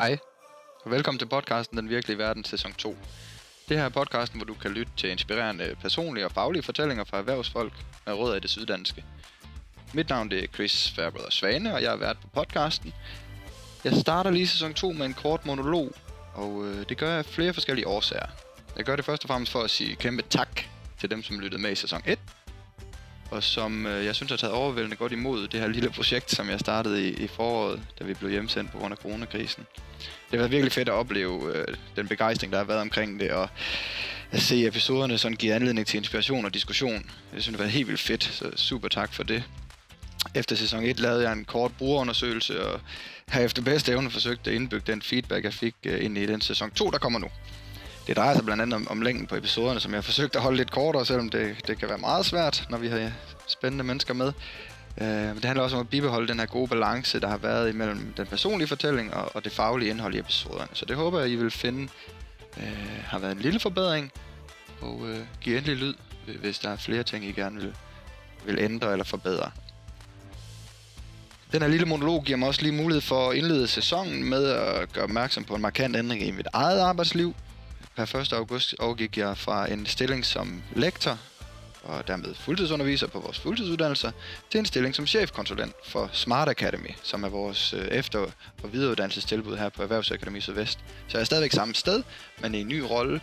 Hej, og velkommen til podcasten Den Virkelige Verden sæson 2. Det her er podcasten, hvor du kan lytte til inspirerende personlige og faglige fortællinger fra erhvervsfolk med rødder i det syddanske. Mit navn det er Chris Fairbrother Svane, og jeg er vært på podcasten. Jeg starter lige sæson 2 med en kort monolog, og øh, det gør jeg af flere forskellige årsager. Jeg gør det først og fremmest for at sige kæmpe tak til dem, som lyttede med i sæson 1, og som øh, jeg synes har taget overvældende godt imod det her lille projekt, som jeg startede i, i foråret, da vi blev hjemsendt på grund af coronakrisen. Det har været virkelig fedt at opleve øh, den begejstring, der har været omkring det, og at se episoderne sådan give anledning til inspiration og diskussion. Jeg synes, det har været helt vildt fedt, så super tak for det. Efter sæson 1 lavede jeg en kort brugerundersøgelse, og har efter bedste evne forsøgt at indbygge den feedback, jeg fik øh, ind i den sæson 2, der kommer nu. Det drejer sig blandt andet om, om længden på episoderne, som jeg har forsøgt at holde lidt kortere, selvom det, det kan være meget svært, når vi har spændende mennesker med. Øh, men det handler også om at bibeholde den her gode balance, der har været imellem den personlige fortælling og, og det faglige indhold i episoderne. Så det håber jeg, I vil finde øh, har været en lille forbedring, og øh, giv endelig lyd, hvis der er flere ting, I gerne vil, vil ændre eller forbedre. Den her lille monolog giver mig også lige mulighed for at indlede sæsonen med at gøre opmærksom på en markant ændring i mit eget arbejdsliv. Per 1. august overgik jeg fra en stilling som lektor og dermed fuldtidsunderviser på vores fuldtidsuddannelser, til en stilling som chefkonsulent for Smart Academy, som er vores øh, efter- og videreuddannelsestilbud her på Erhvervsakademi Sydvest. Så jeg er stadigvæk samme sted, men i en ny rolle,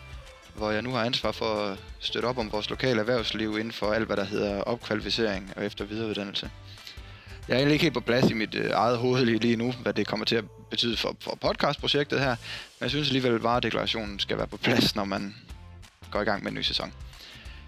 hvor jeg nu har ansvar for at støtte op om vores lokale erhvervsliv inden for alt, hvad der hedder opkvalificering og efter- og videreuddannelse. Jeg er egentlig ikke helt på plads i mit øh, eget hoved lige, lige nu, hvad det kommer til at betyde for, for podcastprojektet her. Men jeg synes alligevel, at varedeklarationen skal være på plads, når man går i gang med en ny sæson.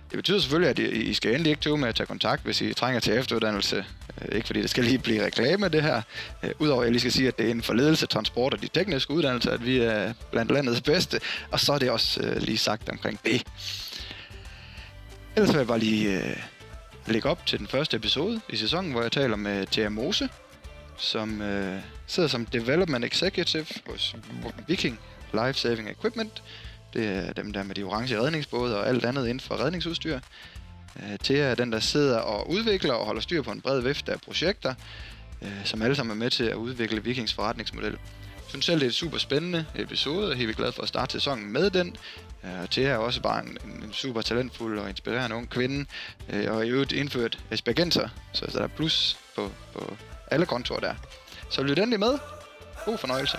Det betyder selvfølgelig, at I, I skal endelig ikke tøve med at tage kontakt, hvis I trænger til efteruddannelse. Øh, ikke fordi det skal lige blive reklame, det her. Øh, Udover at jeg lige skal sige, at det er inden for ledelse, transport og de tekniske uddannelser, at vi er blandt landets bedste. Og så er det også øh, lige sagt omkring det. Ellers vil jeg bare lige... Øh, Lægge op til den første episode i sæsonen, hvor jeg taler med Thea Mose, som øh, sidder som Development Executive hos Viking Life Saving Equipment. Det er dem der med de orange redningsbåde og alt andet inden for redningsudstyr. Øh, Thea er den, der sidder og udvikler og holder styr på en bred vifte af projekter, øh, som alle sammen er med til at udvikle Vikings forretningsmodel. Jeg synes selv, det er et super spændende episode, og er helt glad for at starte sæsonen med den. Og Thea er også bare en, en super talentfuld og inspirerende ung kvinde, og i øvrigt indført aspergenser, så der er plus på, på alle kontorer der. Så lyt endelig med. God fornøjelse.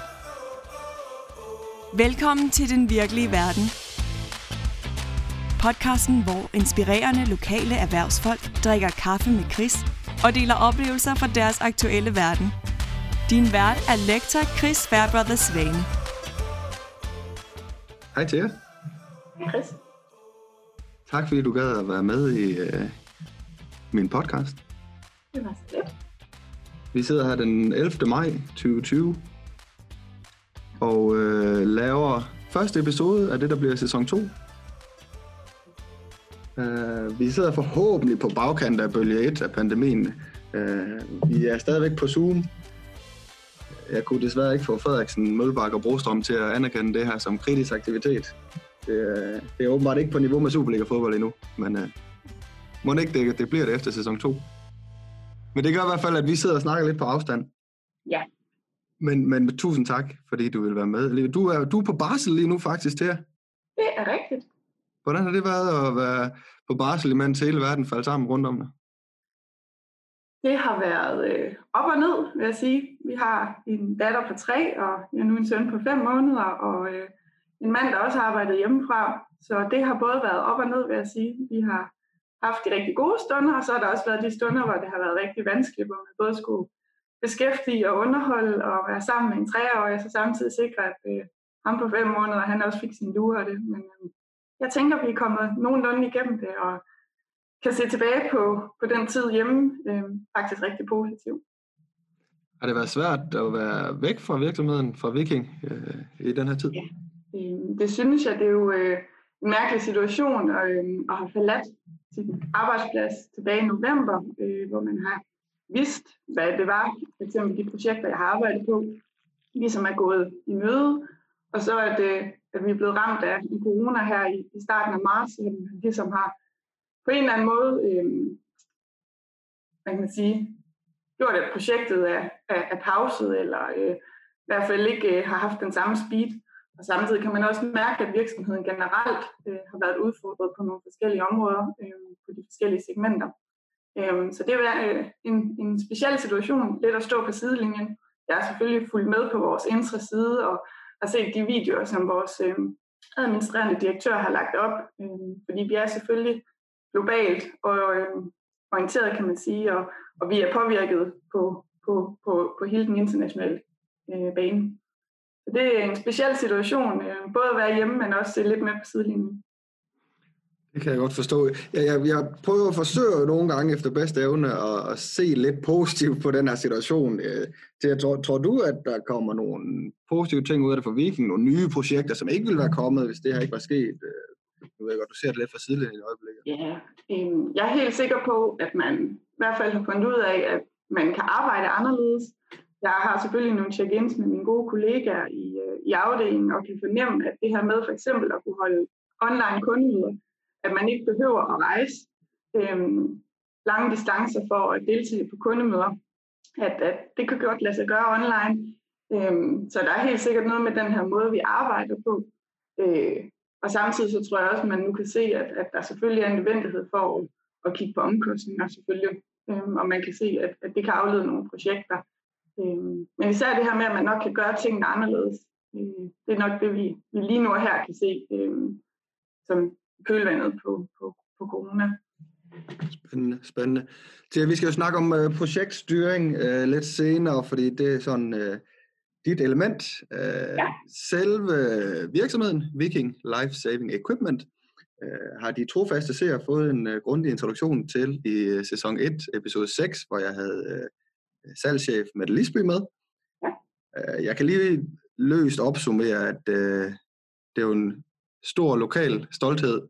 Velkommen til Den Virkelige Verden. Podcasten, hvor inspirerende lokale erhvervsfolk drikker kaffe med Chris og deler oplevelser fra deres aktuelle verden. Din vært er lektor Chris Fairbrother Svane. Hej Thea. Hej Chris. Tak fordi du gad at være med i uh, min podcast. Det var så lidt. Vi sidder her den 11. maj 2020 og uh, laver første episode af det, der bliver sæson 2. Uh, vi sidder forhåbentlig på bagkant af bølge 1 af pandemien. Uh, vi er stadigvæk på Zoom. Jeg kunne desværre ikke få Frederiksen, Mølbak og Brostrøm til at anerkende det her som kritisk aktivitet. Det, det er åbenbart ikke på niveau med Superliga-fodbold endnu, men uh, må ikke det, det bliver det efter sæson 2. Men det gør i hvert fald, at vi sidder og snakker lidt på afstand. Ja. Men, men tusind tak, fordi du vil være med. Du er, du er på barsel lige nu faktisk, til Det er rigtigt. Hvordan har det været at være på barsel, imens hele verden faldt sammen rundt om dig? Det har været øh, op og ned, vil jeg sige. Vi har en datter på tre, og jeg er nu en søn på fem måneder, og øh, en mand, der også har arbejdet hjemmefra. Så det har både været op og ned, vil jeg sige. Vi har haft de rigtig gode stunder, og så har der også været de stunder, hvor det har været rigtig vanskeligt, hvor man både skulle beskæftige og underholde og være sammen med en treårig, og så samtidig sikre, at øh, ham på fem måneder, han også fik sin lure af det. Men øh, jeg tænker, vi er kommet nogenlunde igennem det, og kan se tilbage på, på den tid hjemme øh, faktisk rigtig positivt. Har det været svært at være væk fra virksomheden, fra Viking, øh, i den her tid? Ja, Øhm, det synes jeg, det er jo øh, en mærkelig situation at, øhm, at have forladt sin arbejdsplads tilbage i november, øh, hvor man har vidst, hvad det var, for eksempel de projekter, jeg har arbejdet på, ligesom er gået i møde, og så at, øh, at vi er blevet ramt af corona her i, i starten af marts, så man ligesom har på en eller anden måde, øh, hvad kan man sige, gjort, at projektet er, er, er pauset, eller øh, hvert fald ikke øh, har haft den samme speed. Og samtidig kan man også mærke, at virksomheden generelt øh, har været udfordret på nogle forskellige områder, øh, på de forskellige segmenter. Øh, så det er øh, en, en speciel situation, lidt at stå på sidelinjen. Jeg er selvfølgelig fulgt med på vores indre side og har set de videoer, som vores øh, administrerende direktør har lagt op, øh, fordi vi er selvfølgelig globalt og øh, orienteret, kan man sige, og, og vi er påvirket på, på, på, på hele den internationale øh, bane. Så det er en speciel situation, øh, både at være hjemme, men også se lidt med på sidelinjen. Det kan jeg godt forstå. Jeg, jeg, jeg prøver at forsøge nogle gange efter bedste evne at, at se lidt positivt på den her situation. Øh, jeg tror, tror du, at der kommer nogle positive ting ud af det for Viking? Nogle nye projekter, som ikke ville være kommet, hvis det her ikke var sket? Øh, nu ved jeg godt, du ser det lidt fra sidelinjen i øjeblikket. Ja, øh, jeg er helt sikker på, at man i hvert fald har fundet ud af, at man kan arbejde anderledes. Jeg har selvfølgelig nogle check-ins med mine gode kollegaer i, øh, i afdelingen, og kan fornemme, at det her med for eksempel at kunne holde online kundemøder, at man ikke behøver at rejse øh, lange distancer for at deltage på kundemøder, at, at det kan godt lade sig gøre online. Øh, så der er helt sikkert noget med den her måde, vi arbejder på. Øh, og samtidig så tror jeg også, at man nu kan se, at, at der selvfølgelig er en nødvendighed for at, at kigge på omkostninger selvfølgelig. Øh, og man kan se, at, at det kan aflede nogle projekter. Øh, men især det her med, at man nok kan gøre tingene anderledes. Øh, det er nok det, vi, vi lige nu her kan se øh, som kølvandet på, på, på corona. Spændende, spændende. Til, vi skal jo snakke om uh, projektstyring uh, lidt senere, fordi det er sådan uh, dit element. Uh, ja. Selve virksomheden, Viking Life Saving Equipment, uh, har de trofaste seere fået en uh, grundig introduktion til i uh, sæson 1, episode 6, hvor jeg havde uh, salgschef Mette Lisby med. Ja. Uh, jeg kan lige løst opsummere, at uh, det er jo en stor lokal stolthed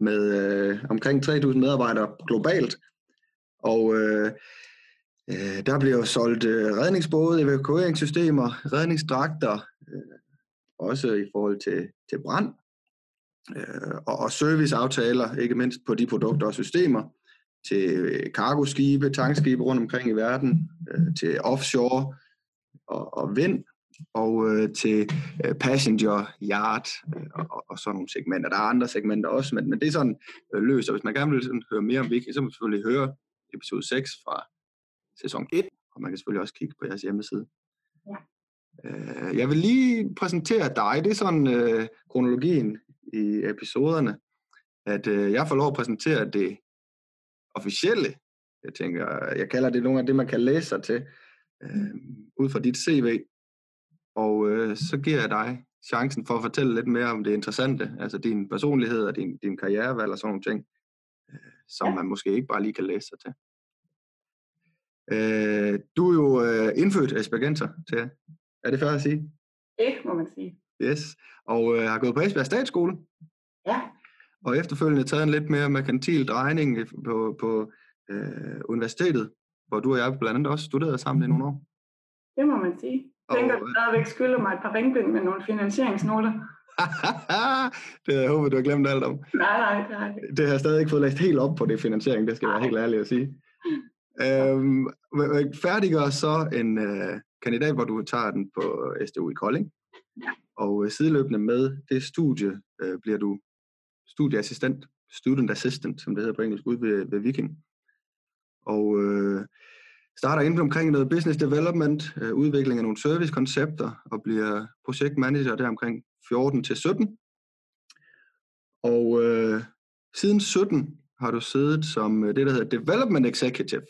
med øh, omkring 3.000 medarbejdere globalt. Og øh, øh, der bliver solgt øh, redningsbåde, evakueringssystemer, redningsdragter, øh, også i forhold til, til brand, øh, og, og serviceaftaler, ikke mindst på de produkter og systemer, til øh, cargoskibe, tankskibe rundt omkring i verden, øh, til offshore og, og vind, og øh, til øh, passenger, øh, og, og sådan nogle segmenter. Der er andre segmenter også, men, men det er sådan øh, løst, og hvis man gerne vil sådan, høre mere om Viking, så må man selvfølgelig høre episode 6 fra sæson 1, og man kan selvfølgelig også kigge på jeres hjemmeside. Ja. Øh, jeg vil lige præsentere dig, det er sådan øh, kronologien i episoderne, at øh, jeg får lov at præsentere det officielle, jeg tænker, jeg kalder det nogle af det, man kan læse sig til, øh, ud fra dit CV, og øh, så giver jeg dig chancen for at fortælle lidt mere om det interessante, altså din personlighed og din, din karrierevalg og sådan nogle ting, øh, som ja. man måske ikke bare lige kan læse sig til. Øh, du er jo øh, indfødt aspergenser til. Er det fair at sige? Det må man sige. Yes. Og øh, har gået på Esbjerg Statsskole. Ja. Og efterfølgende taget en lidt mere merkantil drejning på, på øh, universitetet, hvor du og jeg blandt andet også studerede sammen i nogle år. Det må man sige. Jeg tænker, at du stadigvæk skylder mig et par ringbind med nogle finansieringsnoter. det havde jeg håbet, du har glemt alt om. Nej, nej, det har jeg Det har jeg stadig ikke fået læst helt op på det finansiering, det skal jeg være helt ærlig at sige. øhm, færdiggør så en øh, kandidat, hvor du tager den på SDU i Kolding. Ja. Og øh, sideløbende med det studie øh, bliver du studieassistent, student assistant, som det hedder på engelsk, ude ved, ved Viking. Og øh, starter inden omkring noget business development, øh, udvikling af nogle servicekoncepter og bliver projektmanager der omkring 14 til 17. Og øh, siden 17 har du siddet som øh, det, der hedder Development Executive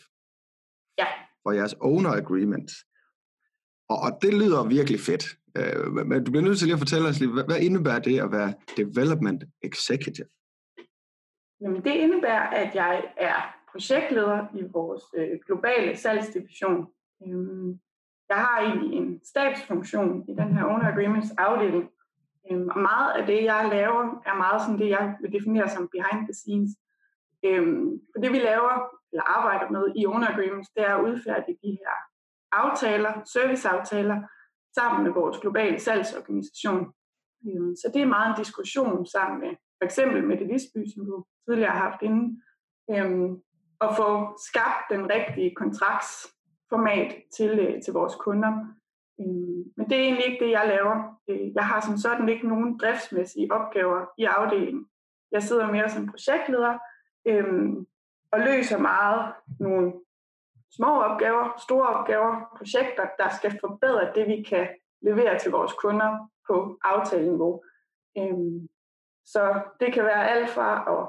ja. for jeres owner agreement. Og, og det lyder virkelig fedt. Øh, men du bliver nødt til lige at fortælle os lige, hvad, hvad indebærer det at være Development Executive? Jamen, det indebærer, at jeg er projektleder i vores øh, globale salgsdivision. Øhm, jeg har egentlig en stabsfunktion i den her Owner Agreements afdeling, øhm, og meget af det, jeg laver, er meget sådan det, jeg vil definere som behind the scenes. Øhm, for det, vi laver, eller arbejder med i Owner Agreements, det er at udfærdige de her aftaler, serviceaftaler, sammen med vores globale salgsorganisation. Øhm, så det er meget en diskussion sammen med for eksempel med det Lisby, som du tidligere har haft inde, øhm, at få skabt den rigtige kontraktsformat til, øh, til vores kunder. Øh, men det er egentlig ikke det, jeg laver. Øh, jeg har som sådan ikke nogen driftsmæssige opgaver i afdelingen. Jeg sidder mere som projektleder øhm, og løser meget nogle små opgaver, store opgaver, projekter, der skal forbedre det, vi kan levere til vores kunder på aftaleniveau. Øhm, så det kan være alt fra at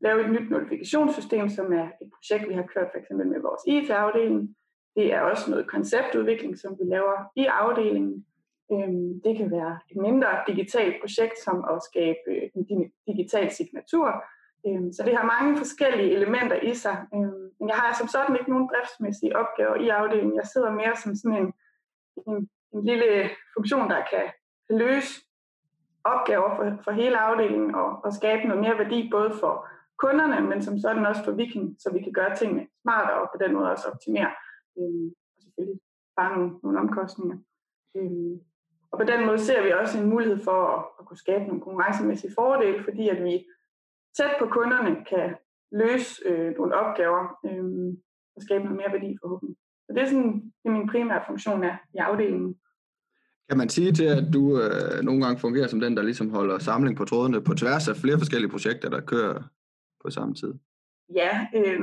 lave et nyt notifikationssystem, som er et projekt, vi har kørt for eksempel med vores IT-afdeling. Det er også noget konceptudvikling, som vi laver i afdelingen. Øhm, det kan være et mindre digitalt projekt, som at skabe en digital signatur. Øhm, så det har mange forskellige elementer i sig. Øhm, men jeg har som sådan ikke nogen driftsmæssige opgaver i afdelingen. Jeg sidder mere som sådan en, en, en lille funktion, der kan løse opgaver for, for hele afdelingen og, og skabe noget mere værdi både for kunderne, men som sådan også for Viking, så vi kan gøre tingene smartere og på den måde også optimere. Øhm, og selvfølgelig bare nogle, nogle omkostninger. Øhm, og på den måde ser vi også en mulighed for at, at kunne skabe nogle konkurrencemæssige fordele, fordi at vi tæt på kunderne kan løse øh, nogle opgaver øh, og skabe noget mere værdi forhåbentlig. Så det er sådan det min primære funktion er i afdelingen. Kan man sige til, at du øh, nogle gange fungerer som den, der ligesom holder samling på trådene på tværs af flere forskellige projekter, der kører på samme tid? Ja, øh,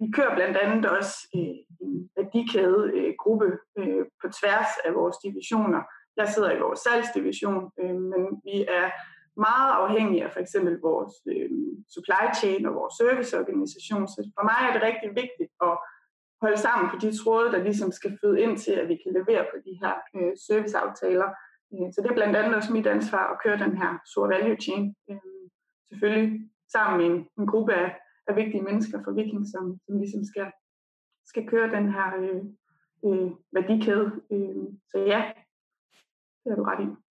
vi kører blandt andet også øh, en værdikæde øh, gruppe øh, på tværs af vores divisioner. Jeg sidder i vores salgsdivision, øh, men vi er meget afhængige af for eksempel vores øh, supply chain og vores serviceorganisation. Så for mig er det rigtig vigtigt at holde sammen på de tråde, der ligesom skal føde ind til, at vi kan levere på de her øh, serviceaftaler. Øh, så det er blandt andet også mit ansvar at køre den her store value chain. Øh, selvfølgelig sammen med en, en gruppe af, af vigtige mennesker fra Viking, som, som ligesom skal, skal køre den her øh, øh, værdikæde. Øh, så ja, det har du ret i.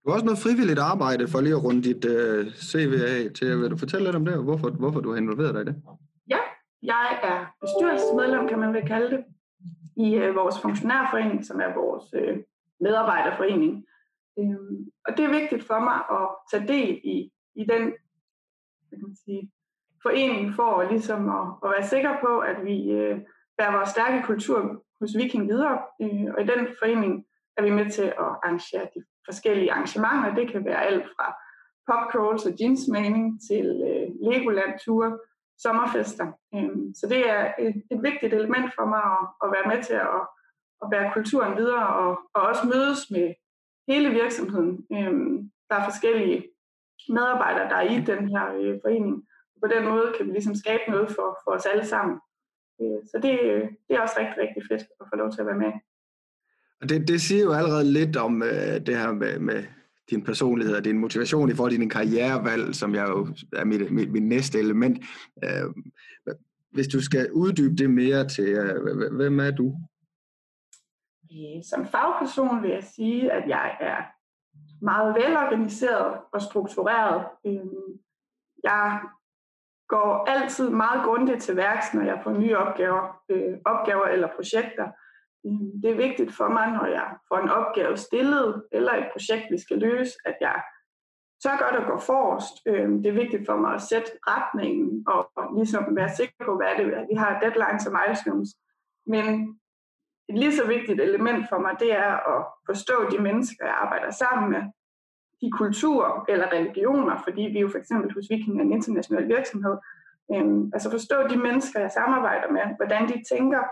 Du har også noget frivilligt arbejde for lige at runde dit øh, CV af til. Vil du fortælle lidt om det, og hvorfor, hvorfor du har involveret dig i det? Ja, jeg er bestyrelsesmedlem, kan man vel kalde det, i øh, vores funktionærforening, som er vores øh, medarbejderforening. Øhm, og det er vigtigt for mig at tage del i, i den kan man sige, forening for ligesom at, at være sikker på, at vi øh, bærer vores stærke kultur hos Viking videre. Øh, og i den forening er vi med til at arrangere de forskellige arrangementer. Det kan være alt fra popcrawls og jeansmaning til øh, Legoland-ture, sommerfester. Øhm, så det er et, et vigtigt element for mig at, at være med til at, at bære kulturen videre og, og også mødes med hele virksomheden. Øhm, der er forskellige medarbejdere, der er i den her øh, forening. På den måde kan vi ligesom skabe noget for, for os alle sammen. Øh, så det, øh, det er også rigtig, rigtig fedt at få lov til at være med. Og det, det siger jo allerede lidt om øh, det her med, med din personlighed og din motivation i forhold til din karrierevalg, som jeg jo er mit, mit, mit næste element. Øh, hvis du skal uddybe det mere til, øh, hvem er du? Som fagperson vil jeg sige, at jeg er meget velorganiseret og struktureret. Øh, jeg går altid meget grundigt til værks, når jeg får nye opgaver, øh, opgaver eller projekter. Mm, det er vigtigt for mig, når jeg får en opgave stillet, eller et projekt, vi skal løse, at jeg tør godt at gå forrest. Øhm, det er vigtigt for mig at sætte retningen og ligesom være sikker på, hvad det er. Vi har deadlines og milestones. Men et lige så vigtigt element for mig, det er at forstå de mennesker, jeg arbejder sammen med, de kulturer eller religioner, fordi vi jo for eksempel hos Viking er en international virksomhed. Øhm, altså forstå de mennesker, jeg samarbejder med, hvordan de tænker,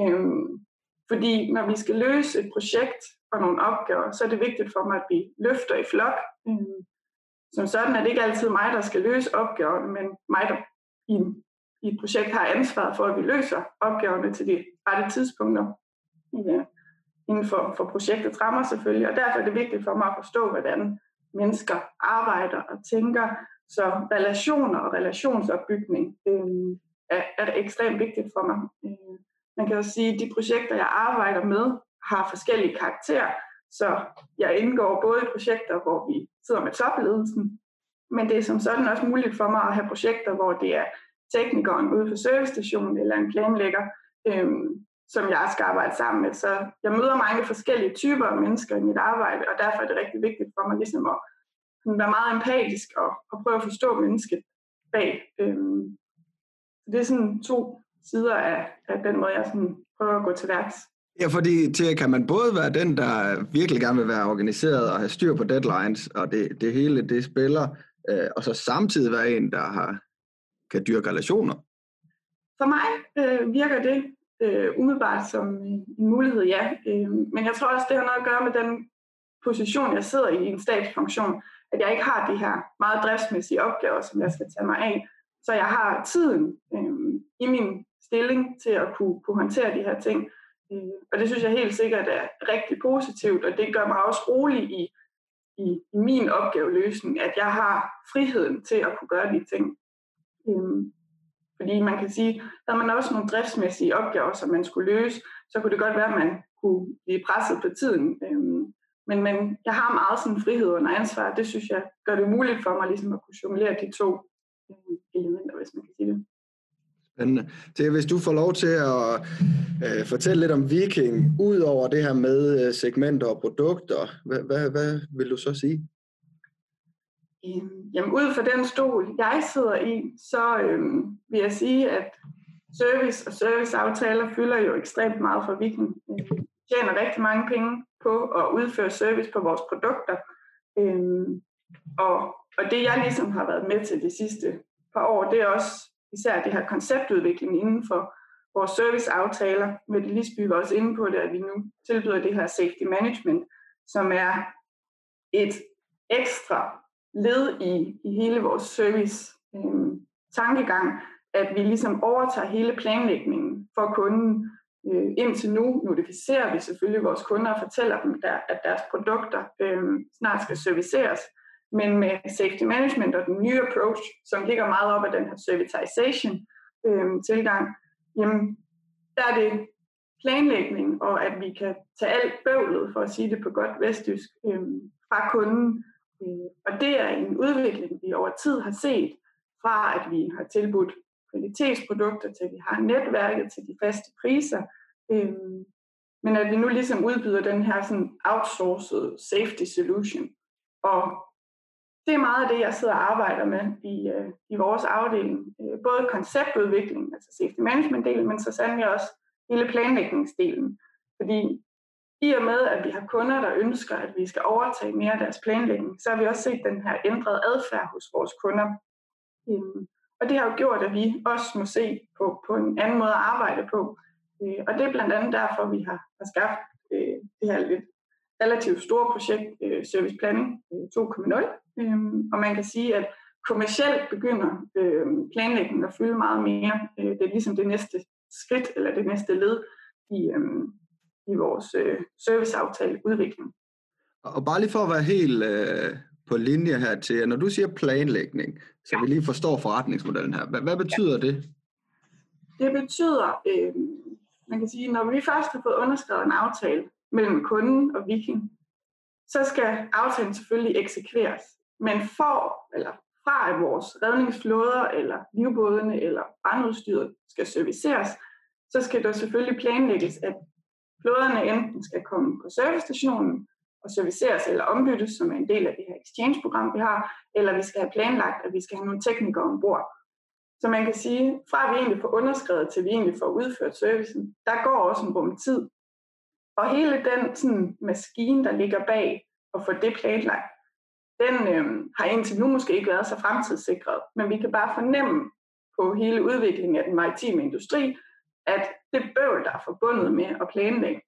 øhm, fordi når vi skal løse et projekt og nogle opgaver, så er det vigtigt for mig, at vi løfter i flok. Mm. Som sådan er det ikke altid mig, der skal løse opgaverne, men mig, der i, i et projekt har ansvaret for, at vi løser opgaverne til de rette tidspunkter ja, inden for, for projektets rammer selvfølgelig. Og derfor er det vigtigt for mig at forstå, hvordan mennesker arbejder og tænker. Så relationer og relationsopbygning øh, er, er ekstremt vigtigt for mig. Øh, man kan også sige, at de projekter, jeg arbejder med, har forskellige karakterer. Så jeg indgår både i projekter, hvor vi sidder med topledelsen, men det er som sådan også muligt for mig at have projekter, hvor det er teknikeren ude for servicestationen eller en planlægger, øhm, som jeg skal arbejde sammen med. Så jeg møder mange forskellige typer af mennesker i mit arbejde, og derfor er det rigtig vigtigt for mig ligesom at være meget empatisk og, og prøve at forstå mennesket bag. Øhm, det er sådan to sider af, af den måde, jeg sådan prøver at gå til værks Ja, fordi til, kan man både være den, der virkelig gerne vil være organiseret og have styr på deadlines, og det, det hele det spiller, øh, og så samtidig være en, der har, kan dyrke relationer? For mig øh, virker det øh, umiddelbart som en mulighed, ja. Øh, men jeg tror også, det har noget at gøre med den position, jeg sidder i i en stabsfunktion, at jeg ikke har de her meget driftsmæssige opgaver, som jeg skal tage mig af. Så jeg har tiden øh, i min stilling til at kunne, kunne håndtere de her ting. Mm. Og det synes jeg helt sikkert er rigtig positivt, og det gør mig også rolig i, i, i min opgaveløsning, at jeg har friheden til at kunne gøre de ting. Øh, fordi man kan sige, der er man også nogle driftsmæssige opgaver, som man skulle løse, så kunne det godt være, at man kunne blive presset på tiden. Øhm, men, men jeg har meget sådan frihed under ansvar, det synes jeg gør det muligt for mig ligesom at kunne jonglere de to elementer, hvis man kan sige det. Spændende. Øh, det, hvis du får lov til at øh, fortælle lidt om Viking, ud over det her med øh, segmenter og produkter, hvad, hvad, hvad vil du så sige? Øhm, jamen ud fra den stol, jeg sidder i, så øh, vil jeg sige, at service og serviceaftaler fylder jo ekstremt meget for Viking. Øh, vi tjener rigtig mange penge på at udføre service på vores produkter. Øh, og, og det jeg ligesom har været med til de sidste par år, det er også især det her konceptudvikling inden for vores serviceaftaler. Med Lisby var også inde på det, at vi nu tilbyder det her safety management, som er et ekstra led i, i hele vores service øh, tankegang, at vi ligesom overtager hele planlægningen for kunden. Øh, indtil nu notificerer vi selvfølgelig vores kunder og fortæller dem, der, at deres produkter øh, snart skal serviceres. Men med safety management og den nye approach, som ligger meget op af den her servitization øh, tilgang, jamen, der er det planlægning, og at vi kan tage alt bøvlet, for at sige det på godt vestjysk, øh, fra kunden Øh, og det er en udvikling, vi over tid har set, fra at vi har tilbudt kvalitetsprodukter til, vi har netværket til de faste priser, øh, men at vi nu ligesom udbyder den her sådan outsourced safety solution. Og det er meget af det, jeg sidder og arbejder med i, øh, i vores afdeling. Øh, både konceptudviklingen, altså safety management-delen, men så sandelig også hele planlægningsdelen. Fordi i og med, at vi har kunder, der ønsker, at vi skal overtage mere af deres planlægning, så har vi også set den her ændrede adfærd hos vores kunder. Øhm, og det har jo gjort, at vi også må se på, på en anden måde at arbejde på. Øh, og det er blandt andet derfor, vi har, har skabt øh, det her lidt relativt store projekt, øh, Service Planning øh, 2.0. Øhm, og man kan sige, at kommercielt begynder planlægningen at fylde meget mere. Det er ligesom det næste skridt, eller det næste led i, i vores øh, serviceaftale udvikling. Og bare lige for at være helt øh, på linje her til, når du siger planlægning, så ja. vi lige forstår forretningsmodellen her, hvad, hvad betyder ja. det? Det betyder, øh, man kan sige, når vi først har fået underskrevet en aftale mellem kunden og Viking, så skal aftalen selvfølgelig eksekveres. Men for, eller fra at vores redningsflåder, eller livbådene, eller brandudstyret skal serviceres, så skal der selvfølgelig planlægges, at flåderne enten skal komme på servicestationen og serviceres eller ombyttes, som er en del af det her exchange-program, vi har, eller vi skal have planlagt, at vi skal have nogle teknikere ombord. Så man kan sige, fra vi egentlig får underskrevet til vi egentlig får udført servicen, der går også en rum tid. Og hele den sådan, maskine, der ligger bag at få det planlagt, den øh, har indtil nu måske ikke været så fremtidssikret, men vi kan bare fornemme på hele udviklingen af den maritime industri, at det bøvl, der er forbundet med at planlægge,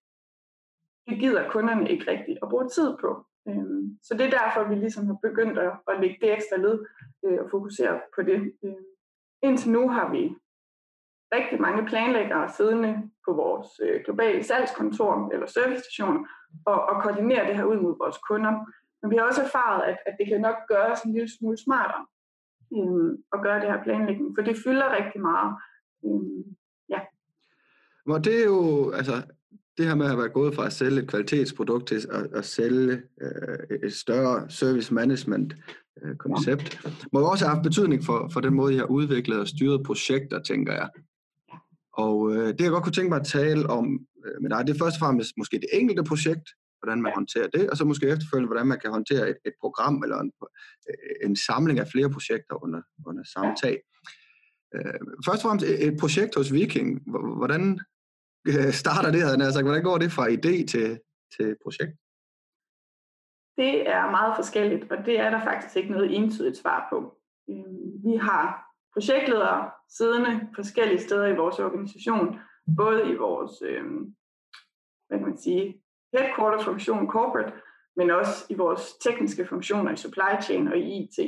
det gider kunderne ikke rigtigt at bruge tid på. Øhm, så det er derfor, vi ligesom har begyndt at, at lægge det ekstra led øh, og fokusere på det. Øhm, indtil nu har vi rigtig mange planlæggere siddende på vores øh, globale salgskontor eller servicestation og, og koordinere det her ud mod vores kunder. Men vi har også erfaret, at, at det kan nok gøres en lille smule smartere øhm, at gøre det her planlægning, for det fylder rigtig meget. ja. Hvor det er jo, altså, det her med at være gået fra at sælge et kvalitetsprodukt til at, at sælge øh, et større service management øh, koncept, ja. må jo også have haft betydning for, for den måde, I har udviklet og styret projekter, tænker jeg. Og øh, det jeg godt kunne tænke mig at tale om øh, med dig, det er først og fremmest måske det enkelte projekt, hvordan man ja. håndterer det, og så måske efterfølgende, hvordan man kan håndtere et, et program eller en, øh, en samling af flere projekter under, under samme tag. Øh, først og fremmest et projekt hos Viking, hvordan øh, starter det, havde sagt, hvordan går det fra idé til, til projekt? Det er meget forskelligt, og det er der faktisk ikke noget entydigt svar på. Øhm, vi har projektledere siddende forskellige steder i vores organisation, både i vores øh, hvad kan man sige, headquarter-funktion corporate, men også i vores tekniske funktioner i altså supply chain og i IT.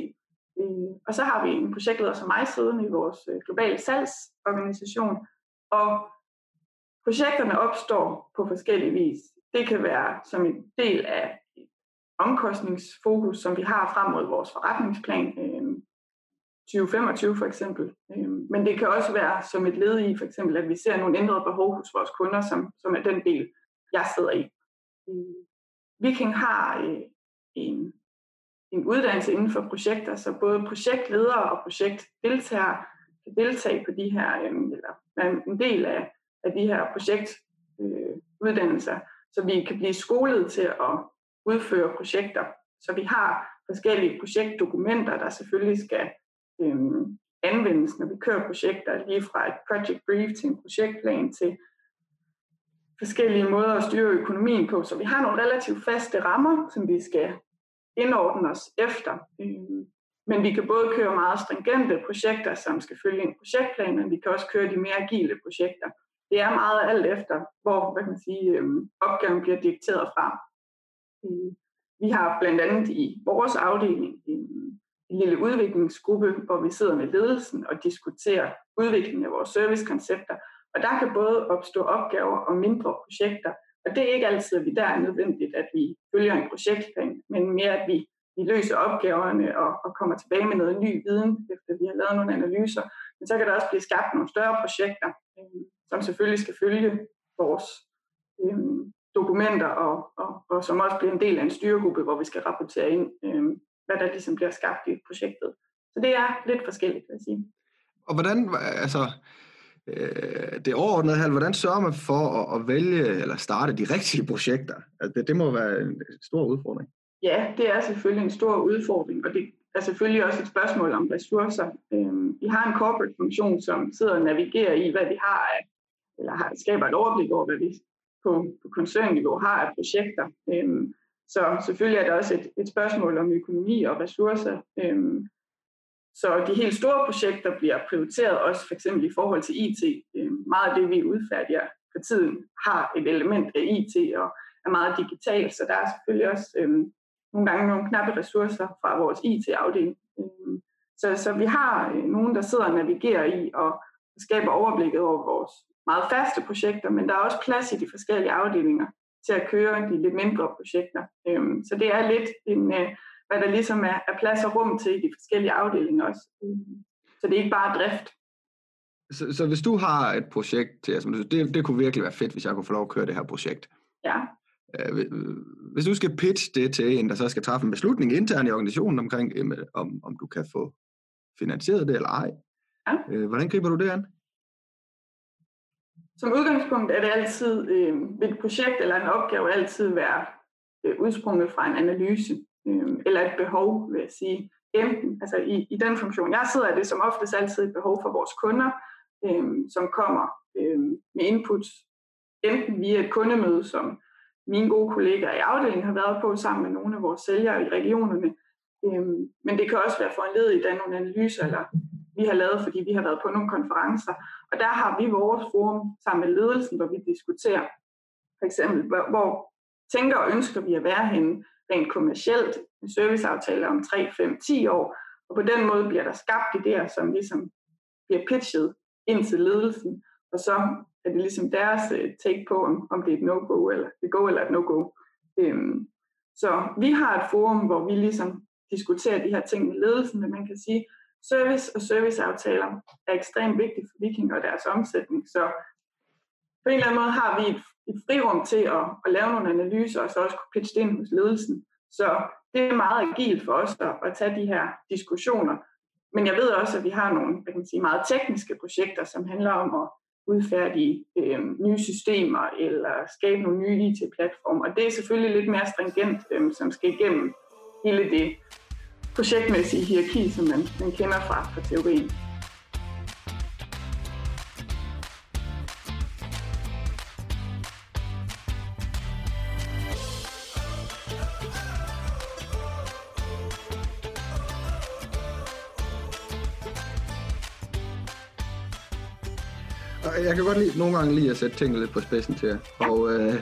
Øh, og så har vi en projektleder som mig siddende i vores øh, globale salgsorganisation, og projekterne opstår på forskellige vis. Det kan være som en del af et omkostningsfokus, som vi har frem mod vores forretningsplan, øh, 2025 for eksempel. Men det kan også være som et led i, for eksempel, at vi ser nogle ændrede behov hos vores kunder, som, som er den del, jeg sidder i. Øh, Viking har øh, en en uddannelse inden for projekter, så både projektledere og projektdeltagere kan deltage på de her, øh, eller være en del af, af de her projektuddannelser, øh, så vi kan blive skolet til at udføre projekter. Så vi har forskellige projektdokumenter, der selvfølgelig skal øh, anvendes, når vi kører projekter, lige fra et project brief til en projektplan til forskellige måder at styre økonomien på. Så vi har nogle relativt faste rammer, som vi skal indordne os efter. Øhm, men vi kan både køre meget stringente projekter, som skal følge en projektplan, men vi kan også køre de mere agile projekter. Det er meget alt efter, hvor hvad kan man sige, øhm, opgaven bliver dikteret fra. Øhm, vi har blandt andet i vores afdeling en lille udviklingsgruppe, hvor vi sidder med ledelsen og diskuterer udviklingen af vores servicekoncepter. Og der kan både opstå opgaver og mindre projekter, og det er ikke altid, at vi der er nødvendigt, at vi følger en projektplan, men mere, at vi, vi løser opgaverne og, og kommer tilbage med noget ny viden, efter vi har lavet nogle analyser. Men så kan der også blive skabt nogle større projekter, øh, som selvfølgelig skal følge vores øh, dokumenter, og, og, og som også bliver en del af en styregruppe, hvor vi skal rapportere ind, øh, hvad der ligesom bliver skabt i projektet. Så det er lidt forskelligt, vil jeg sige. Og hvordan, altså, øh, det overordnede her, hvordan sørger man for at, at vælge eller starte de rigtige projekter? Altså, det, det må være en stor udfordring. Ja, det er selvfølgelig en stor udfordring, og det er selvfølgelig også et spørgsmål om ressourcer. Øhm, vi har en corporate funktion, som sidder og navigerer i, hvad vi har af, eller har, skaber et overblik over, hvad vi på, på koncernniveau har af projekter. Øhm, så selvfølgelig er der også et, et spørgsmål om økonomi og ressourcer. Øhm, så de helt store projekter bliver prioriteret også for eksempel i forhold til IT. Øh, meget af det, vi udfærdiger for tiden, har et element af IT og er meget digitalt, så der er selvfølgelig også øh, nogle gange nogle knappe ressourcer fra vores IT-afdeling. Øh, så, så vi har øh, nogen, der sidder og navigerer i og skaber overblikket over vores meget faste projekter, men der er også plads i de forskellige afdelinger til at køre de lidt mindre projekter. Øh, så det er lidt en, øh, hvad der ligesom er, er plads og rum til i de forskellige afdelinger også. Så det er ikke bare drift. Så, så hvis du har et projekt til altså, det, det kunne virkelig være fedt, hvis jeg kunne få lov at køre det her projekt. Ja. Øh, hvis du skal pitch det til en, der så skal træffe en beslutning internt i organisationen omkring, om, om du kan få finansieret det eller ej, ja. Øh, hvordan griber du det an? Som udgangspunkt er det altid, øh, et projekt eller en opgave altid være øh, udsprunget fra en analyse øh, eller et behov, vil jeg sige. Enten, altså i, i den funktion, jeg sidder, er det som oftest altid et behov for vores kunder, øh, som kommer øh, med input, enten via et kundemøde, som mine gode kollegaer i afdelingen har været på sammen med nogle af vores sælgere i regionerne. Øh, men det kan også være foranledet af nogle analyser, eller vi har lavet, fordi vi har været på nogle konferencer. Og der har vi vores forum sammen med ledelsen, hvor vi diskuterer for eksempel, hvor, hvor tænker og ønsker vi at være henne rent kommercielt med serviceaftaler om 3, 5, 10 år. Og på den måde bliver der skabt idéer, som ligesom bliver pitchet ind til ledelsen, og så er det ligesom deres øh, take på, om, om det er et no-go, eller et go eller et no-go. Øhm, så vi har et forum, hvor vi ligesom diskuterer de her ting med ledelsen, men man kan sige, service og serviceaftaler er ekstremt vigtigt for Viking og deres omsætning. Så på en eller anden måde har vi et et frirum til at, at lave nogle analyser, og så også kunne pitche det ind hos ledelsen. Så det er meget agilt for os at, at tage de her diskussioner. Men jeg ved også, at vi har nogle jeg kan sige, meget tekniske projekter, som handler om at udfærdige øh, nye systemer eller skabe nogle nye IT-platforme. Og det er selvfølgelig lidt mere stringent, øh, som skal igennem hele det projektmæssige hierarki, som man, man kender fra, fra teorien. Jeg kan godt lide, nogle gange lige at sætte tingene lidt på spidsen til jer. Ja. Og øh,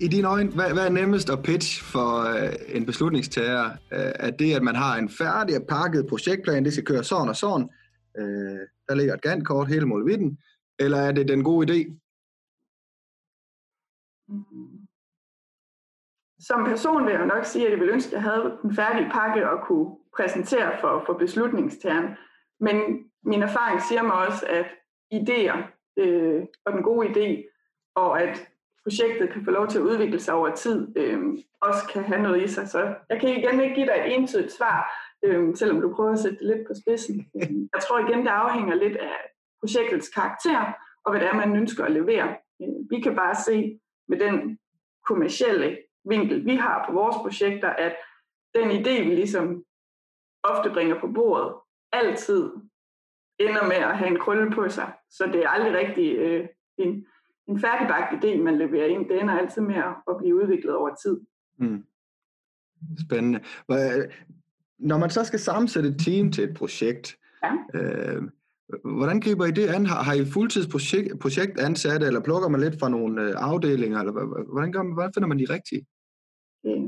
i dine øjne, hvad, hvad er nemmest at pitch for øh, en beslutningstager? Øh, er det, at man har en færdig og pakket projektplan, det skal køre sådan og sådan, øh, der ligger et gantkort hele målvidden, eller er det den gode idé? Som person vil jeg nok sige, at jeg vil ønske, at jeg havde den færdige pakke og kunne præsentere for, for beslutningstageren. Men min erfaring siger mig også, at idéer øh, og den gode idé, og at projektet kan få lov til at udvikle sig over tid, øh, også kan have noget i sig. Så jeg kan igen ikke give dig et entydigt svar, øh, selvom du prøver at sætte det lidt på spidsen. Jeg tror igen, det afhænger lidt af projektets karakter, og hvad det er, man ønsker at levere. Øh, vi kan bare se med den kommercielle vinkel, vi har på vores projekter, at den idé, vi ligesom ofte bringer på bordet, altid ender med at have en krølle på sig. Så det er aldrig rigtig øh, en, en færdigbagt idé, man leverer ind. Det ender altid med at blive udviklet over tid. Mm. Spændende. Når man så skal sammensætte et team til et projekt, ja. øh, hvordan griber I det an? Har, har I fuldtidsprojekt ansatte, eller plukker man lidt fra nogle øh, afdelinger? Eller hvordan, gør man, hvordan finder man de rigtige? Øh,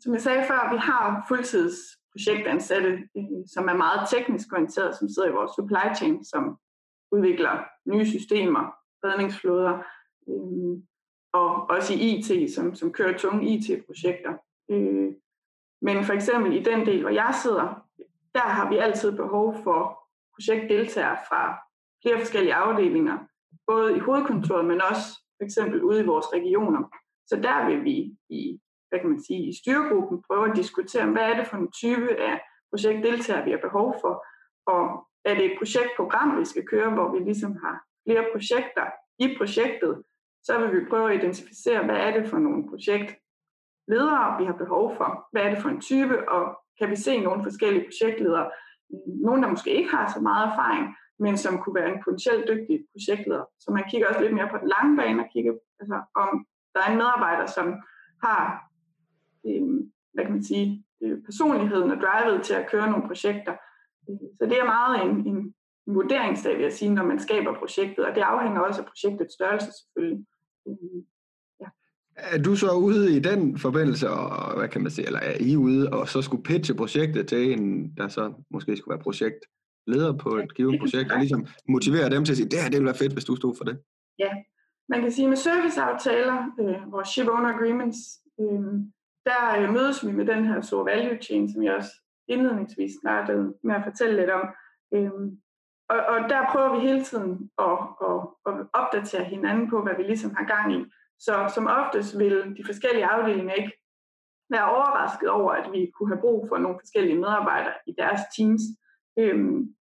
som jeg sagde før, vi har fuldtids projektansatte, øh, som er meget teknisk orienteret, som sidder i vores supply chain, som udvikler nye systemer, redningsflåder, øh, og også i IT, som, som kører tunge IT-projekter. Øh, men for eksempel i den del, hvor jeg sidder, der har vi altid behov for projektdeltagere fra flere forskellige afdelinger, både i hovedkontoret, men også for eksempel ude i vores regioner. Så der vil vi i hvad kan man sige, i styregruppen prøve at diskutere, hvad er det for en type af projektdeltager, vi har behov for, og er det et projektprogram, vi skal køre, hvor vi ligesom har flere projekter i projektet, så vil vi prøve at identificere, hvad er det for nogle projektledere, vi har behov for, hvad er det for en type, og kan vi se nogle forskellige projektledere, nogle der måske ikke har så meget erfaring, men som kunne være en potentielt dygtig projektleder. Så man kigger også lidt mere på den lange bane og kigger, altså, om der er en medarbejder, som har øh, hvad kan man sige, øh, personligheden og drivet til at køre nogle projekter. Så det er meget en, en vurderingsdag, vil jeg sige, når man skaber projektet, og det afhænger også af projektets størrelse selvfølgelig. Ja. Er du så ude i den forbindelse, og hvad kan man sige, eller er I ude og så skulle pitche projektet til en, der så måske skulle være projektleder på et givet projekt, og ligesom motivere dem til at sige, det her det ville være fedt, hvis du stod for det? Ja, man kan sige med serviceaftaler, øh, vores ship owner agreements, øh, der øh, mødes vi med den her store value chain, som jeg også indledningsvis startede med at fortælle lidt om. Øhm, og, og der prøver vi hele tiden at, at, at opdatere hinanden på, hvad vi ligesom har gang i. Så som oftest vil de forskellige afdelinger ikke være overrasket over, at vi kunne have brug for nogle forskellige medarbejdere i deres teams. Øhm,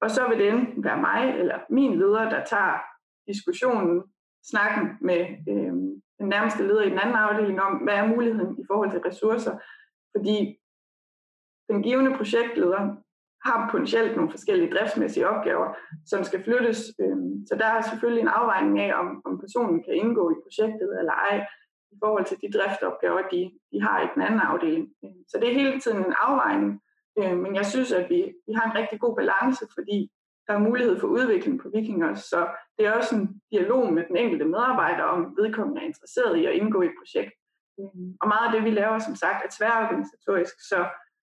og så vil det enten være mig eller min leder, der tager diskussionen, snakken med øhm, den nærmeste leder i den anden afdeling om, hvad er muligheden i forhold til ressourcer. Fordi den givende projektleder har potentielt nogle forskellige driftsmæssige opgaver, som skal flyttes. Øhm, så der er selvfølgelig en afvejning af, om, om personen kan indgå i projektet eller ej, i forhold til de driftsopgaver, de, de har i den anden afdeling. Øhm, så det er hele tiden en afvejning, øhm, men jeg synes, at vi, vi har en rigtig god balance, fordi der er mulighed for udvikling på Vikingers, så det er også en dialog med den enkelte medarbejder, om vedkommende er interesseret i at indgå i et projekt. Øhm, og meget af det, vi laver, som sagt, er tværorganisatorisk, så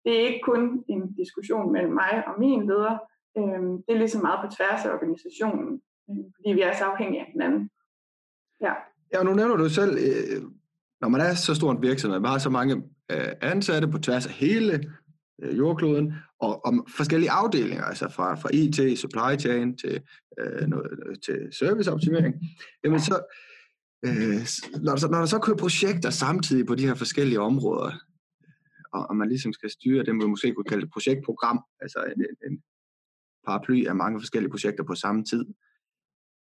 det er ikke kun en diskussion mellem mig og min leder, øhm, det er ligesom meget på tværs af organisationen, øhm, fordi vi er så afhængige af hinanden. Ja. Ja, og nu nævner du selv, øh, når man er så stor en virksomhed, man har så mange øh, ansatte på tværs af hele øh, jordkloden, og om forskellige afdelinger, altså fra, fra IT, supply chain til, øh, noget, øh, til serviceoptimering, jamen så, øh, når, der, når der så kører projekter samtidig på de her forskellige områder, og, og man ligesom skal styre det, man måske kunne kalde et projektprogram, altså en, en paraply af mange forskellige projekter på samme tid.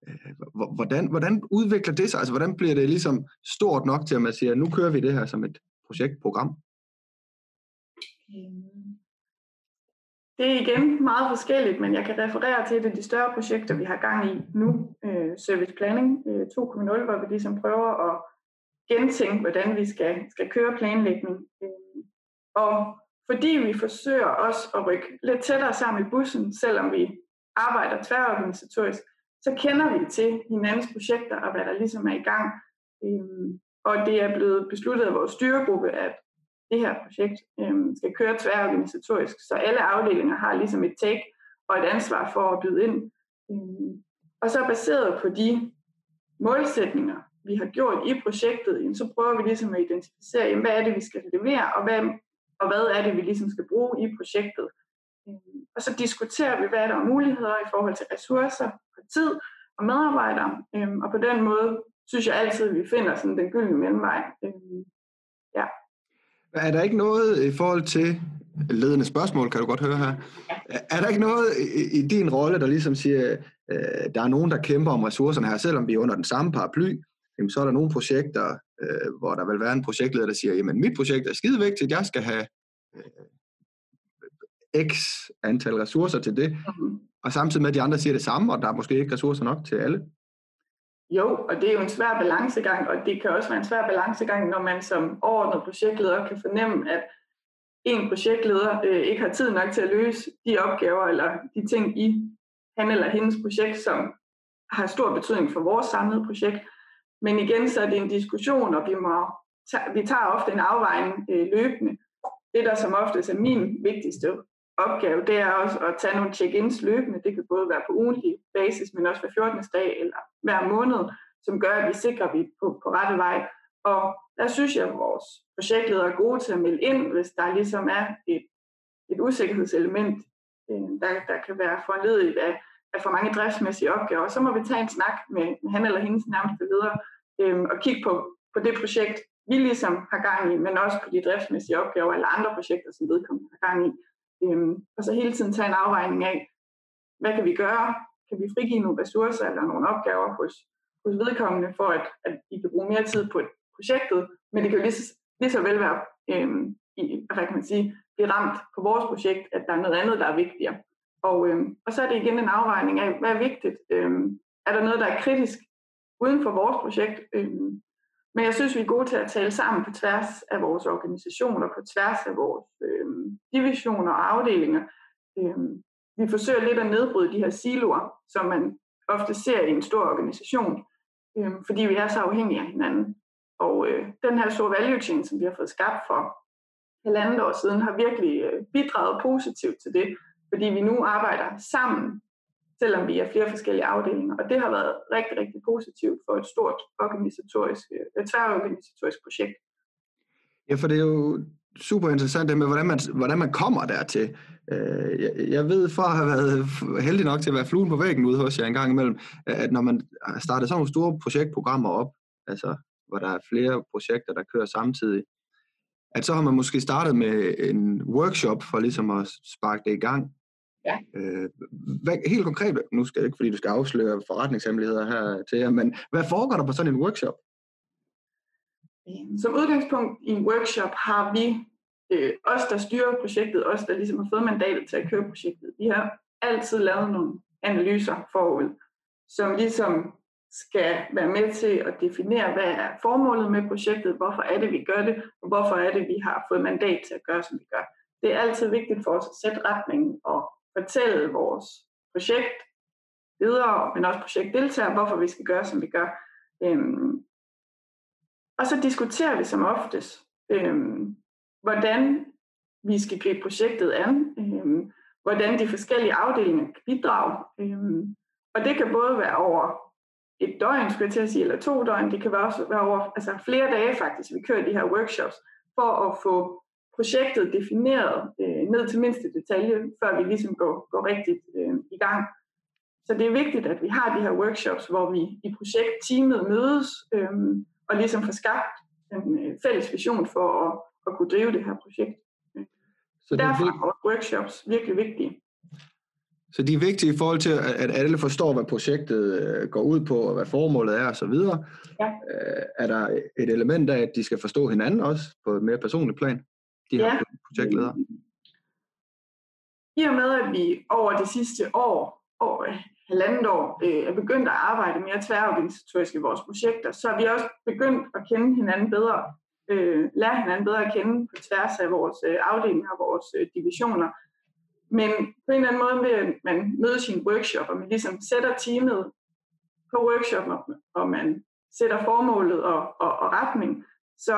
Øh, hvordan, hvordan udvikler det sig? Altså, hvordan bliver det ligesom stort nok til, at man siger, nu kører vi det her som et projektprogram? Øhm, det er igen meget forskelligt, men jeg kan referere til det. de større projekter, vi har gang i nu, øh, Service Planning øh, 2.0, hvor vi ligesom prøver at gentænke, hvordan vi skal, skal køre planlægning. Øh, og fordi vi forsøger også at rykke lidt tættere sammen i bussen, selvom vi arbejder tværorganisatorisk, så kender vi til hinandens projekter og hvad der ligesom er i gang. Øh, og det er blevet besluttet af vores styregruppe, at det her projekt øh, skal køre tværorganisatorisk, så alle afdelinger har ligesom et take og et ansvar for at byde ind. Øh, og så baseret på de målsætninger, vi har gjort i projektet, så prøver vi ligesom at identificere, hvad er det, vi skal levere, og hvad, og hvad er det, vi ligesom skal bruge i projektet. Øh, og så diskuterer vi, hvad der er muligheder i forhold til ressourcer, og tid og medarbejdere. øh, og på den måde synes jeg altid, at vi finder sådan den gyldne mellemvej. Øh, ja. Er der ikke noget i forhold til ledende spørgsmål, kan du godt høre her. Er der ikke noget i, i din rolle, der ligesom siger, øh, der er nogen, der kæmper om ressourcerne her, selvom vi er under den samme paraply, jamen, så er der nogle projekter, øh, hvor der vil være en projektleder, der siger, jamen mit projekt er skide vigtigt, jeg skal have øh, x antal ressourcer til det, mm-hmm. og samtidig med, at de andre siger det samme, og der er måske ikke ressourcer nok til alle. Jo, og det er jo en svær balancegang, og det kan også være en svær balancegang, når man som overordnet projektleder kan fornemme, at en projektleder øh, ikke har tid nok til at løse de opgaver eller de ting i han eller hendes projekt, som har stor betydning for vores samlede projekt. Men igen, så er det en diskussion, og vi, må vi tager ofte en afvejning øh, løbende. Det, der som oftest er min vigtigste opgave, det er også at tage nogle check-ins løbende. Det kan både være på ugentlig basis, men også hver 14. dag eller hver måned, som gør, at vi sikrer, at vi er på, på rette vej. Og der synes jeg, at vores projektledere er gode til at melde ind, hvis der ligesom er et, et usikkerhedselement, øh, der, der kan være foranledet af, af for mange driftsmæssige opgaver. Så må vi tage en snak med, han eller hendes nærmeste leder øhm, og kigge på, på det projekt, vi ligesom har gang i, men også på de driftsmæssige opgaver eller andre projekter, som vedkommende har gang i. Øhm, og så hele tiden tage en afvejning af, hvad kan vi gøre? Kan vi frigive nogle ressourcer eller nogle opgaver hos, hos vedkommende, for at, at I kan bruge mere tid på projektet, men det kan jo lige så, lige så vel være, øhm, i, hvad kan man sige, blive ramt på vores projekt, at der er noget andet, der er vigtigere. Og, øhm, og så er det igen en afvejning af, hvad er vigtigt? Øhm, er der noget, der er kritisk uden for vores projekt? Øhm, men jeg synes, vi er gode til at tale sammen på tværs af vores organisationer, på tværs af vores øh, divisioner og afdelinger. Øh, vi forsøger lidt at nedbryde de her siloer, som man ofte ser i en stor organisation, øh, fordi vi er så afhængige af hinanden. Og øh, den her store value chain, som vi har fået skabt for halvandet år siden, har virkelig øh, bidraget positivt til det, fordi vi nu arbejder sammen, selvom vi er flere forskellige afdelinger. Og det har været rigtig, rigtig positivt for et stort organisatorisk, et tværorganisatorisk projekt. Ja, for det er jo super interessant det med, hvordan man, hvordan man kommer dertil. Øh, jeg, jeg ved fra at have været heldig nok til at være fluen på væggen ude hos jer en gang imellem, at når man starter sådan nogle store projektprogrammer op, altså hvor der er flere projekter, der kører samtidig, at så har man måske startet med en workshop for ligesom at sparke det i gang. Ja. Øh, hvad, helt konkret, nu skal jeg ikke, fordi du skal afsløre forretningshemmeligheder her til jer, men hvad foregår der på sådan en workshop? Som udgangspunkt i en workshop har vi, øh, os der styrer projektet, os der ligesom har fået mandatet til at køre projektet, vi har altid lavet nogle analyser forud, som ligesom skal være med til at definere, hvad er formålet med projektet, hvorfor er det, vi gør det, og hvorfor er det, vi har fået mandat til at gøre, som vi gør. Det er altid vigtigt for os at sætte retningen og fortælle vores projekt videre, men også projektdeltagere, hvorfor vi skal gøre, som vi gør. Øhm, og så diskuterer vi som oftest, øhm, hvordan vi skal gribe projektet an, øhm, hvordan de forskellige afdelinger kan bidrage. Øhm, og det kan både være over et døgn, skulle jeg til at sige, eller to døgn. Det kan også være over altså flere dage faktisk, vi kører de her workshops, for at få projektet defineret øh, ned til mindste detalje, før vi ligesom går, går rigtigt øh, i gang. Så det er vigtigt, at vi har de her workshops, hvor vi i projektteamet mødes øh, og ligesom får skabt en øh, fælles vision for at, at kunne drive det her projekt. Så Derfor er workshops virkelig vigtige. Så de er vigtige i forhold til, at alle forstår, hvad projektet øh, går ud på, og hvad formålet er osv. Ja. Øh, er der et element af, at de skal forstå hinanden også på et mere personligt plan, de her ja. projektledere? I og med, at vi over de sidste år, over halvandet år, øh, er begyndt at arbejde mere tværorganisatorisk i vores projekter, så er vi også begyndt at kende hinanden bedre, lære hinanden bedre at kende på tværs af vores afdelinger og vores divisioner, men på en eller anden måde ved, at man mødes i en workshop, og man ligesom sætter teamet på workshoppen, og man sætter formålet og, og, og retning, så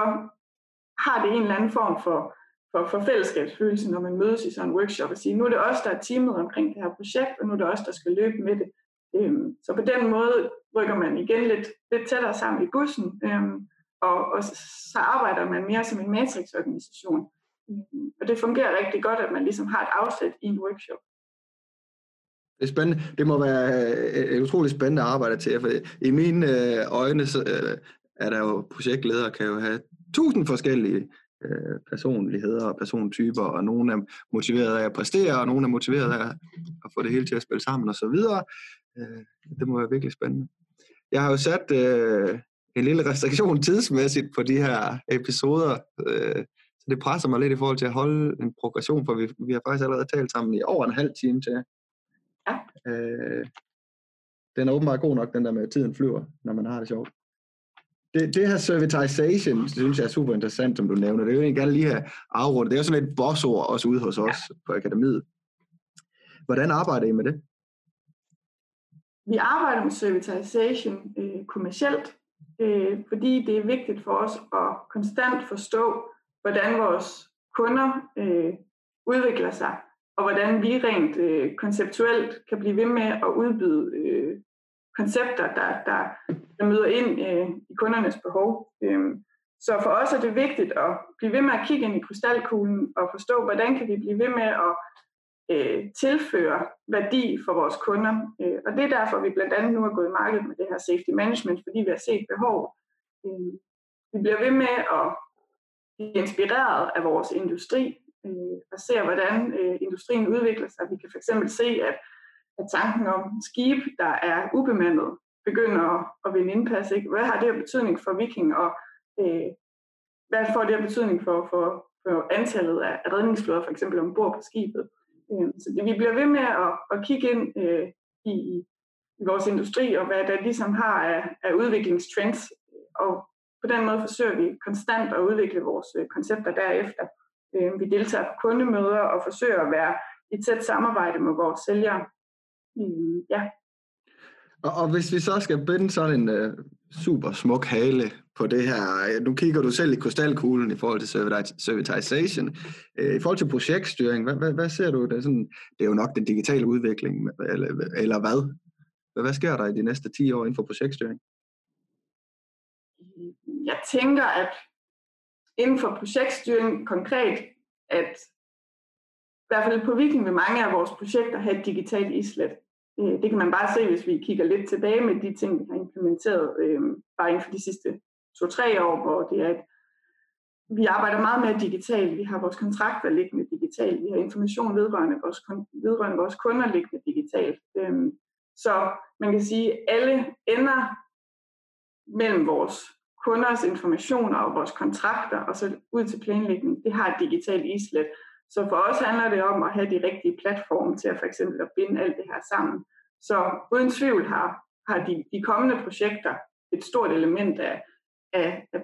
har det en eller anden form for, for, for fællesskabsfølelse, når man mødes i sådan en workshop og siger, nu er det os, der er teamet omkring det her projekt, og nu er det os, der skal løbe med det. Øhm, så på den måde rykker man igen lidt, lidt tættere sammen i bussen, øhm, og, og så arbejder man mere som en matrixorganisation. Øhm, og det fungerer rigtig godt, at man ligesom har et afsæt i en workshop. Det er spændende. Det må være øh, et utroligt spændende arbejde til, for i mine øh, øjne så, øh, er der jo projektledere kan jo have tusind forskellige øh, personligheder og persontyper, og nogle er motiveret af at præstere, og nogle er motiveret af at få det hele til at spille sammen og så videre. Øh, det må være virkelig spændende. Jeg har jo sat øh, en lille restriktion tidsmæssigt på de her episoder, øh, så det presser mig lidt i forhold til at holde en progression, for vi, vi har faktisk allerede talt sammen i over en halv time til. Ja. Øh, den er åbenbart god nok, den der med, at tiden flyver, når man har det sjovt. Det, det her servitization, synes jeg er super interessant, som du nævner. Det jo egentlig gerne lige have afrundet. Det er jo sådan et bossord også ude hos os ja. på akademiet. Hvordan arbejder I med det? Vi arbejder med servitization øh, kommercielt, øh, fordi det er vigtigt for os at konstant forstå, hvordan vores kunder øh, udvikler sig, og hvordan vi rent øh, konceptuelt kan blive ved med at udbyde øh, koncepter, der, der, der møder ind øh, i kundernes behov. Øh, så for os er det vigtigt at blive ved med at kigge ind i krystalkuglen og forstå, hvordan kan vi blive ved med at øh, tilføre værdi for vores kunder. Øh, og det er derfor, vi blandt andet nu er gået i markedet med det her safety management, fordi vi har set behov. Øh, vi bliver ved med at blive inspireret af vores industri øh, og ser, hvordan øh, industrien udvikler sig. Vi kan fx se, at, at tanken om skib, der er ubemandet, begynder at, at vinde indpas. Ikke? Hvad har det her betydning for Viking, og øh, hvad får det her betydning for, for, for antallet af redningsflåder, for eksempel ombord på skibet? Øh, så det, vi bliver ved med at, at kigge ind øh, i, i vores industri, og hvad der ligesom har af, af udviklingstrends, og på den måde forsøger vi konstant at udvikle vores øh, koncepter derefter. Øh, vi deltager på kundemøder og forsøger at være i tæt samarbejde med vores sælgere. Øh, ja. Og, og hvis vi så skal binde sådan en uh, super smuk hale på det her, øh, nu kigger du selv i krystalkuglen i forhold til servitization. Uh, I forhold til projektstyring, hvad, hvad, hvad ser du? Det er, sådan, det er jo nok den digitale udvikling, eller, eller hvad? Hvad sker der i de næste 10 år inden for projektstyring? Jeg tænker, at inden for projektstyring konkret, at i hvert fald på Viking vil mange af vores projekter have et digitalt islet. Øh, det kan man bare se, hvis vi kigger lidt tilbage med de ting, vi har implementeret øh, bare inden for de sidste to-tre år, hvor det er et, vi arbejder meget mere digitalt. Vi har vores kontrakter liggende digitalt. Vi har information vedrørende vores, vedrørende vores kunder liggende digitalt. Øh, så man kan sige, at alle ender mellem vores kunders informationer og vores kontrakter og så ud til planlægning, det har et digitalt islet. Så for os handler det om at have de rigtige platforme til at for eksempel at binde alt det her sammen. Så uden tvivl har, har de, de kommende projekter et stort element af, af, af,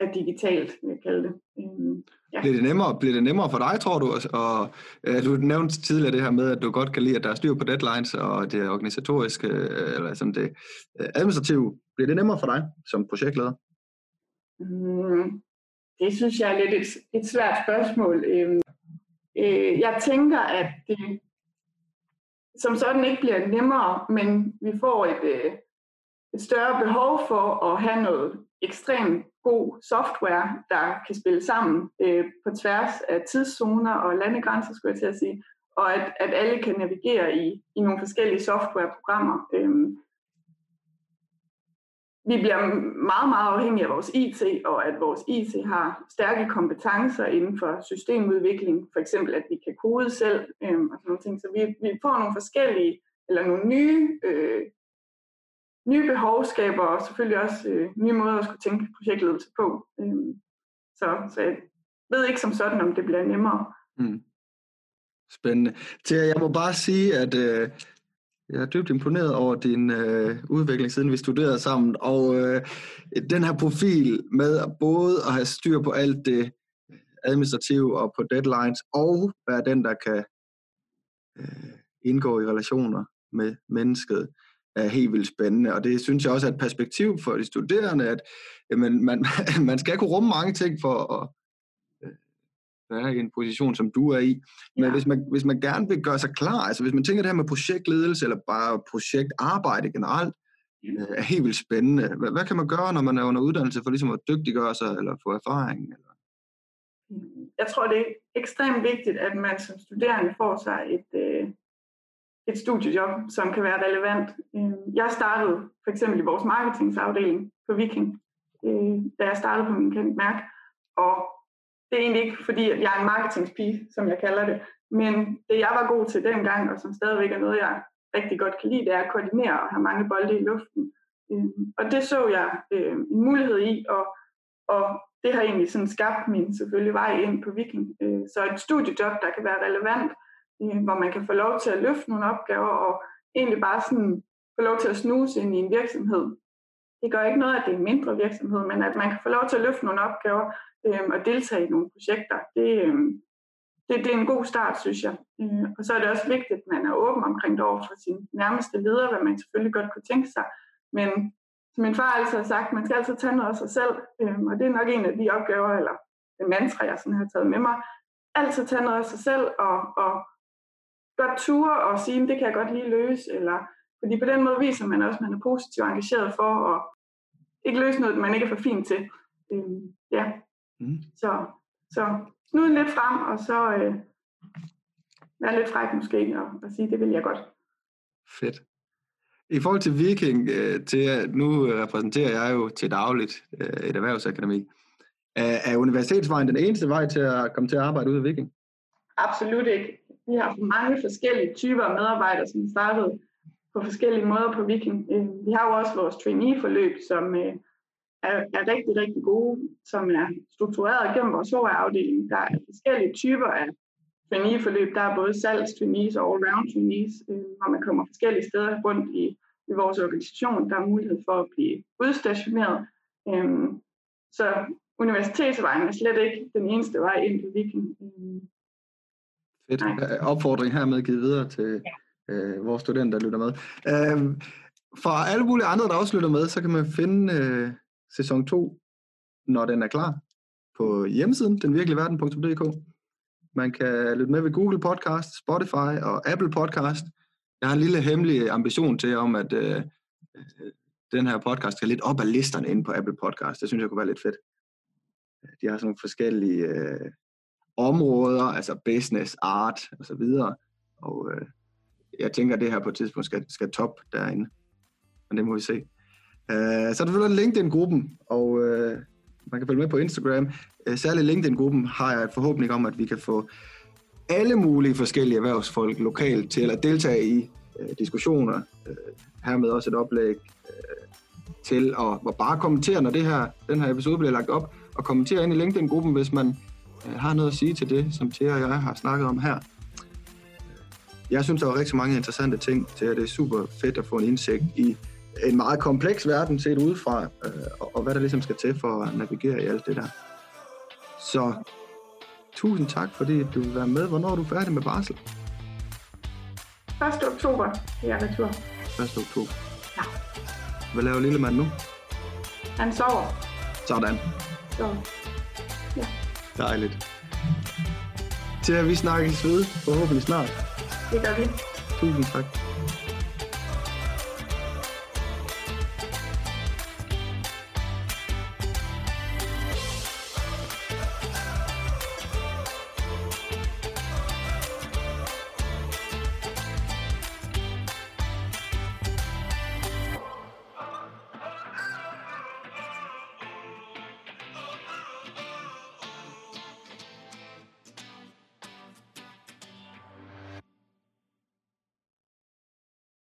af digitalt, vil jeg kalde det. Øhm, ja. Bliver, det nemmere, bliver det nemmere for dig, tror du? Og, øh, du nævnte tidligere det her med, at du godt kan lide, at der er styr på deadlines og det organisatoriske, øh, eller sådan det øh, administrative. Bliver det nemmere for dig som projektleder? Mm, det synes jeg er lidt et, et svært spørgsmål. Øhm, øh, jeg tænker, at det som sådan ikke bliver nemmere, men vi får et, øh, et større behov for at have noget ekstremt god software, der kan spille sammen øh, på tværs af tidszoner og landegrænser, skulle jeg til at sige, og at, at alle kan navigere i, i nogle forskellige softwareprogrammer. Øh, vi bliver meget, meget afhængige af vores IT, og at vores IT har stærke kompetencer inden for systemudvikling. For eksempel, at vi kan kode selv øh, og sådan nogle ting. Så vi, vi får nogle forskellige, eller nogle nye, øh, nye behovskaber, og selvfølgelig også øh, nye måder at skulle tænke projektledelse på. Øh, så, så jeg ved ikke som sådan, om det bliver nemmere. Mm. Spændende. Til jeg må bare sige, at øh, jeg er dybt imponeret over din øh, udvikling, siden vi studerede sammen, og øh, den her profil med både at have styr på alt det øh, administrative og på deadlines, og være den, der kan øh, indgå i relationer med mennesket. er helt vildt spændende, og det synes jeg også er et perspektiv for de studerende, at jamen, man, man skal kunne rumme mange ting for at være i en position, som du er i. Men ja. hvis, man, hvis man gerne vil gøre sig klar, altså hvis man tænker det her med projektledelse, eller bare projektarbejde generelt, øh, er helt vildt spændende. Hvad, hvad kan man gøre, når man er under uddannelse, for ligesom at dygtiggøre sig, eller få erfaring? Eller? Jeg tror, det er ekstremt vigtigt, at man som studerende får sig et, øh, et studiejob, som kan være relevant. Øh, jeg startede for eksempel i vores marketingsafdeling på Viking, øh, da jeg startede på min kendt mærke, og det er egentlig ikke fordi, jeg er en marketingspige, som jeg kalder det, men det jeg var god til dengang, og som stadigvæk er noget, jeg rigtig godt kan lide, det er at koordinere og have mange bolde i luften. Øhm, og det så jeg øhm, en mulighed i, og, og det har egentlig sådan skabt min selvfølgelig vej ind på Viking. Øh, så et studiejob, der kan være relevant, øh, hvor man kan få lov til at løfte nogle opgaver, og egentlig bare sådan få lov til at snuse ind i en virksomhed. Det gør ikke noget, at det er en mindre virksomhed, men at man kan få lov til at løfte nogle opgaver øh, og deltage i nogle projekter. Det, øh, det, det er en god start, synes jeg. Øh, og så er det også vigtigt, at man er åben omkring det over for sin nærmeste leder, hvad man selvfølgelig godt kunne tænke sig. Men som min far altid har sagt, man skal altid tage noget af sig selv, øh, og det er nok en af de opgaver, eller det mantra, jeg sådan har taget med mig. Altid tage noget af sig selv, og, og godt ture og sige, det kan jeg godt lige løse, eller fordi på den måde viser man også, at man er positivt engageret for at ikke løse noget, man ikke er for fin til. Øh, ja. Mm. Så, så snude lidt frem, og så øh, være lidt fræk måske, og, og sige, det vil jeg godt. Fedt. I forhold til Viking, øh, til, nu repræsenterer jeg jo til dagligt øh, et erhvervsakademi. Er, er universitetsvejen den eneste vej til at komme til at arbejde ude af Viking? Absolut ikke. Vi har mange forskellige typer af medarbejdere, som startede på forskellige måder på Viking. Øh, vi har jo også vores trainee-forløb, som øh, er, er rigtig, rigtig gode, som er struktureret gennem vores HR-afdeling. Der er forskellige typer af trainee-forløb. Der er både salgs-trainees og all-round trainees, øh, hvor man kommer forskellige steder rundt i, i vores organisation. Der er mulighed for at blive udstationeret. Øhm, så universitetsvejen er slet ikke den eneste vej ind til Viking. Øhm, Fedt. Nej. Opfordring hermed givet videre til ja. øh, vores studenter, der lytter med. Øh, for alle mulige andre, der også lytter med, så kan man finde øh, sæson 2, når den er klar, på hjemmesiden, denvirkeligverden.dk. Man kan lytte med ved Google Podcast, Spotify og Apple Podcast. Jeg har en lille hemmelig ambition til om, at øh, den her podcast skal lidt op ad listerne inde på Apple Podcast. Det synes jeg kunne være lidt fedt. De har sådan nogle forskellige øh, områder, altså business, art og så videre. Og øh, jeg tænker, at det her på et tidspunkt skal, skal top derinde. Men det må vi se. Uh, så er der selvfølgelig LinkedIn-gruppen, og uh, man kan følge med på Instagram. Øh, uh, særligt LinkedIn-gruppen har jeg et forhåbning om, at vi kan få alle mulige forskellige erhvervsfolk lokalt til at deltage i uh, diskussioner. Uh, hermed også et oplæg uh, til at, at bare kommentere, når det her, den her episode bliver lagt op, og kommentere ind i LinkedIn-gruppen, hvis man uh, har noget at sige til det, som Thea og jeg har snakket om her. Jeg synes, der var rigtig mange interessante ting til, at det er super fedt at få en indsigt i en meget kompleks verden set udefra, øh, og, og hvad der ligesom skal til for at navigere i alt det der. Så tusind tak, fordi du vil være med. Hvornår er du færdig med barsel? 1. oktober er jeg retur. 1. oktober? Ja. Hvad laver lille mand nu? Han sover. Sådan. Så, ja. Dejligt. Til at vi snakkes ved, forhåbentlig snart. Det gør vi. Tusind tak.